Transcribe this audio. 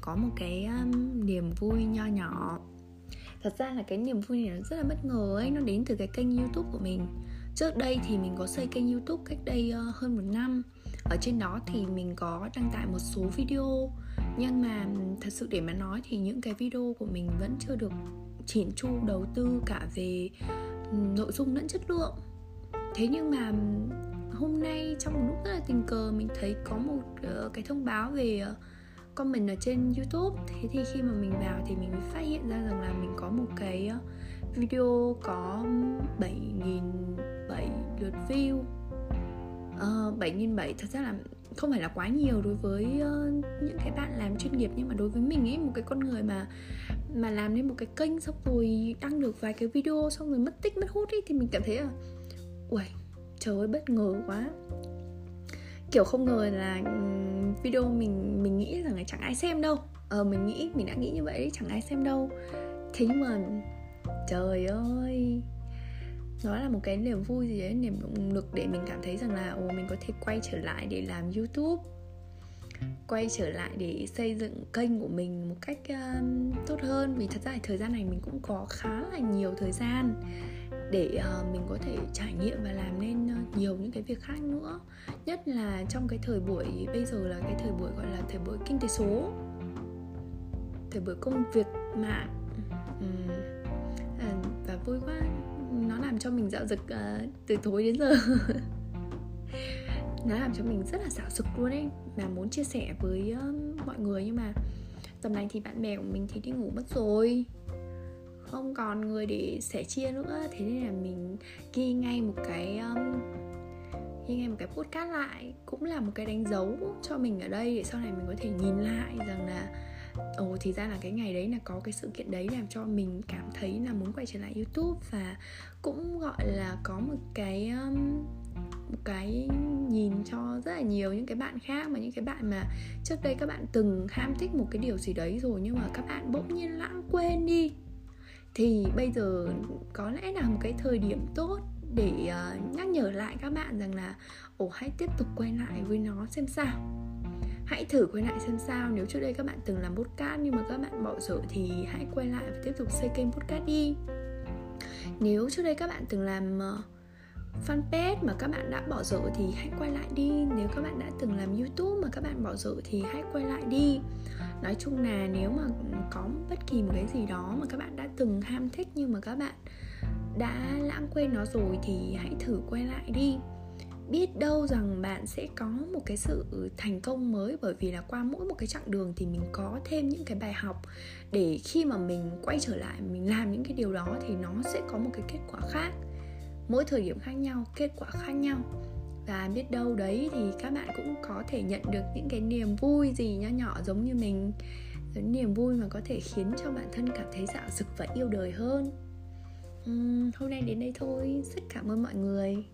có một cái um, niềm vui nho nhỏ. Thật ra là cái niềm vui này nó rất là bất ngờ ấy nó đến từ cái kênh youtube của mình. Trước đây thì mình có xây kênh youtube cách đây uh, hơn một năm. Ở trên đó thì mình có đăng tải một số video. Nhưng mà thật sự để mà nói thì những cái video của mình vẫn chưa được chỉn chu đầu tư cả về nội dung lẫn chất lượng. Thế nhưng mà hôm nay trong một lúc rất là tình cờ mình thấy có một uh, cái thông báo về uh, comment ở trên youtube. Thế thì khi mà mình vào thì mình mới phát hiện ra rằng là mình có một cái ờ, video có 7.007 lượt view. Ờ, uh, 7.700 thật ra là không phải là quá nhiều đối với uh, những cái bạn làm chuyên nghiệp nhưng mà đối với mình ấy một cái con người mà mà làm nên một cái kênh xong rồi đăng được vài cái video xong rồi mất tích mất hút ấy thì mình cảm thấy là ui trời ơi bất ngờ quá. Kiểu không ngờ là video mình mình nghĩ rằng là chẳng ai xem đâu. Ờ mình nghĩ mình đã nghĩ như vậy chẳng ai xem đâu. Thế nhưng mà trời ơi nó là một cái niềm vui gì đấy niềm động lực để mình cảm thấy rằng là ồ mình có thể quay trở lại để làm youtube quay trở lại để xây dựng kênh của mình một cách um, tốt hơn. Vì thật ra thời gian này mình cũng có khá là nhiều thời gian để ờ, mình có thể trải nghiệm và làm nên ờ, nhiều những cái việc khác nữa. Nhất là trong cái thời buổi, bây giờ là cái thời buổi, gọi là, thời buổi kinh tế số. Thời buổi công việc mạng. Ờ, và vui quá. Nó làm cho mình dạo dực từ tối đến giờ. Nó làm cho mình rất là dạo dực luôn ấy. Mà muốn chia sẻ với mọi người nhưng mà tầm này thì bạn bè của mình thì đi ngủ mất rồi không còn người để sẻ chia nữa. Thế nên là mình ghi ngay một cái um, ghi ngay một cái podcast lại cũng là một cái đánh dấu cho mình ở đây để sau này mình có thể nhìn lại rằng là ồ thì ra là cái ngày đấy là có cái sự kiện đấy làm cho mình cảm thấy là muốn quay trở lại youtube và cũng gọi là có một cái um, một cái nhìn cho rất là nhiều những cái bạn khác mà những cái bạn mà trước đây các bạn từng ham thích một cái điều gì đấy rồi nhưng mà các bạn bỗng nhiên lãng quên đi thì bây giờ có lẽ là một cái thời điểm tốt để uh, nhắc nhở lại các bạn rằng là ồ hãy tiếp tục quay lại với nó xem sao. Hãy thử quay lại xem sao. Nếu trước đây các bạn từng làm podcast nhưng mà các bạn bỏ dở thì hãy quay lại và tiếp tục xây kênh podcast đi. Nếu trước đây các bạn từng làm uh, fanpage mà các bạn đã bỏ dở thì hãy quay lại đi. Nếu các bạn đã từng làm youtube mà các bạn bỏ dở thì hãy quay lại đi. Nói chung là nếu mà có bất kỳ một cái gì đó mà các bạn đã từng ham thích nhưng mà các bạn đã lãng quên nó rồi thì hãy thử quay lại đi. Biết đâu rằng bạn sẽ có một cái sự thành công mới bởi vì là qua mỗi một cái chặng đường thì mình có thêm những cái bài học để khi mà mình quay trở lại, mình làm những cái điều đó thì nó sẽ có một cái kết quả khác. Mỗi thời điểm khác nhau, kết quả khác nhau và biết đâu đấy thì các bạn cũng có thể nhận được những cái niềm vui gì nho nhỏ giống như mình. Cái niềm vui mà có thể khiến cho bản thân cảm thấy dạo dực và yêu đời hơn. Uhm, hôm nay đến đây thôi. Rất cảm ơn mọi người.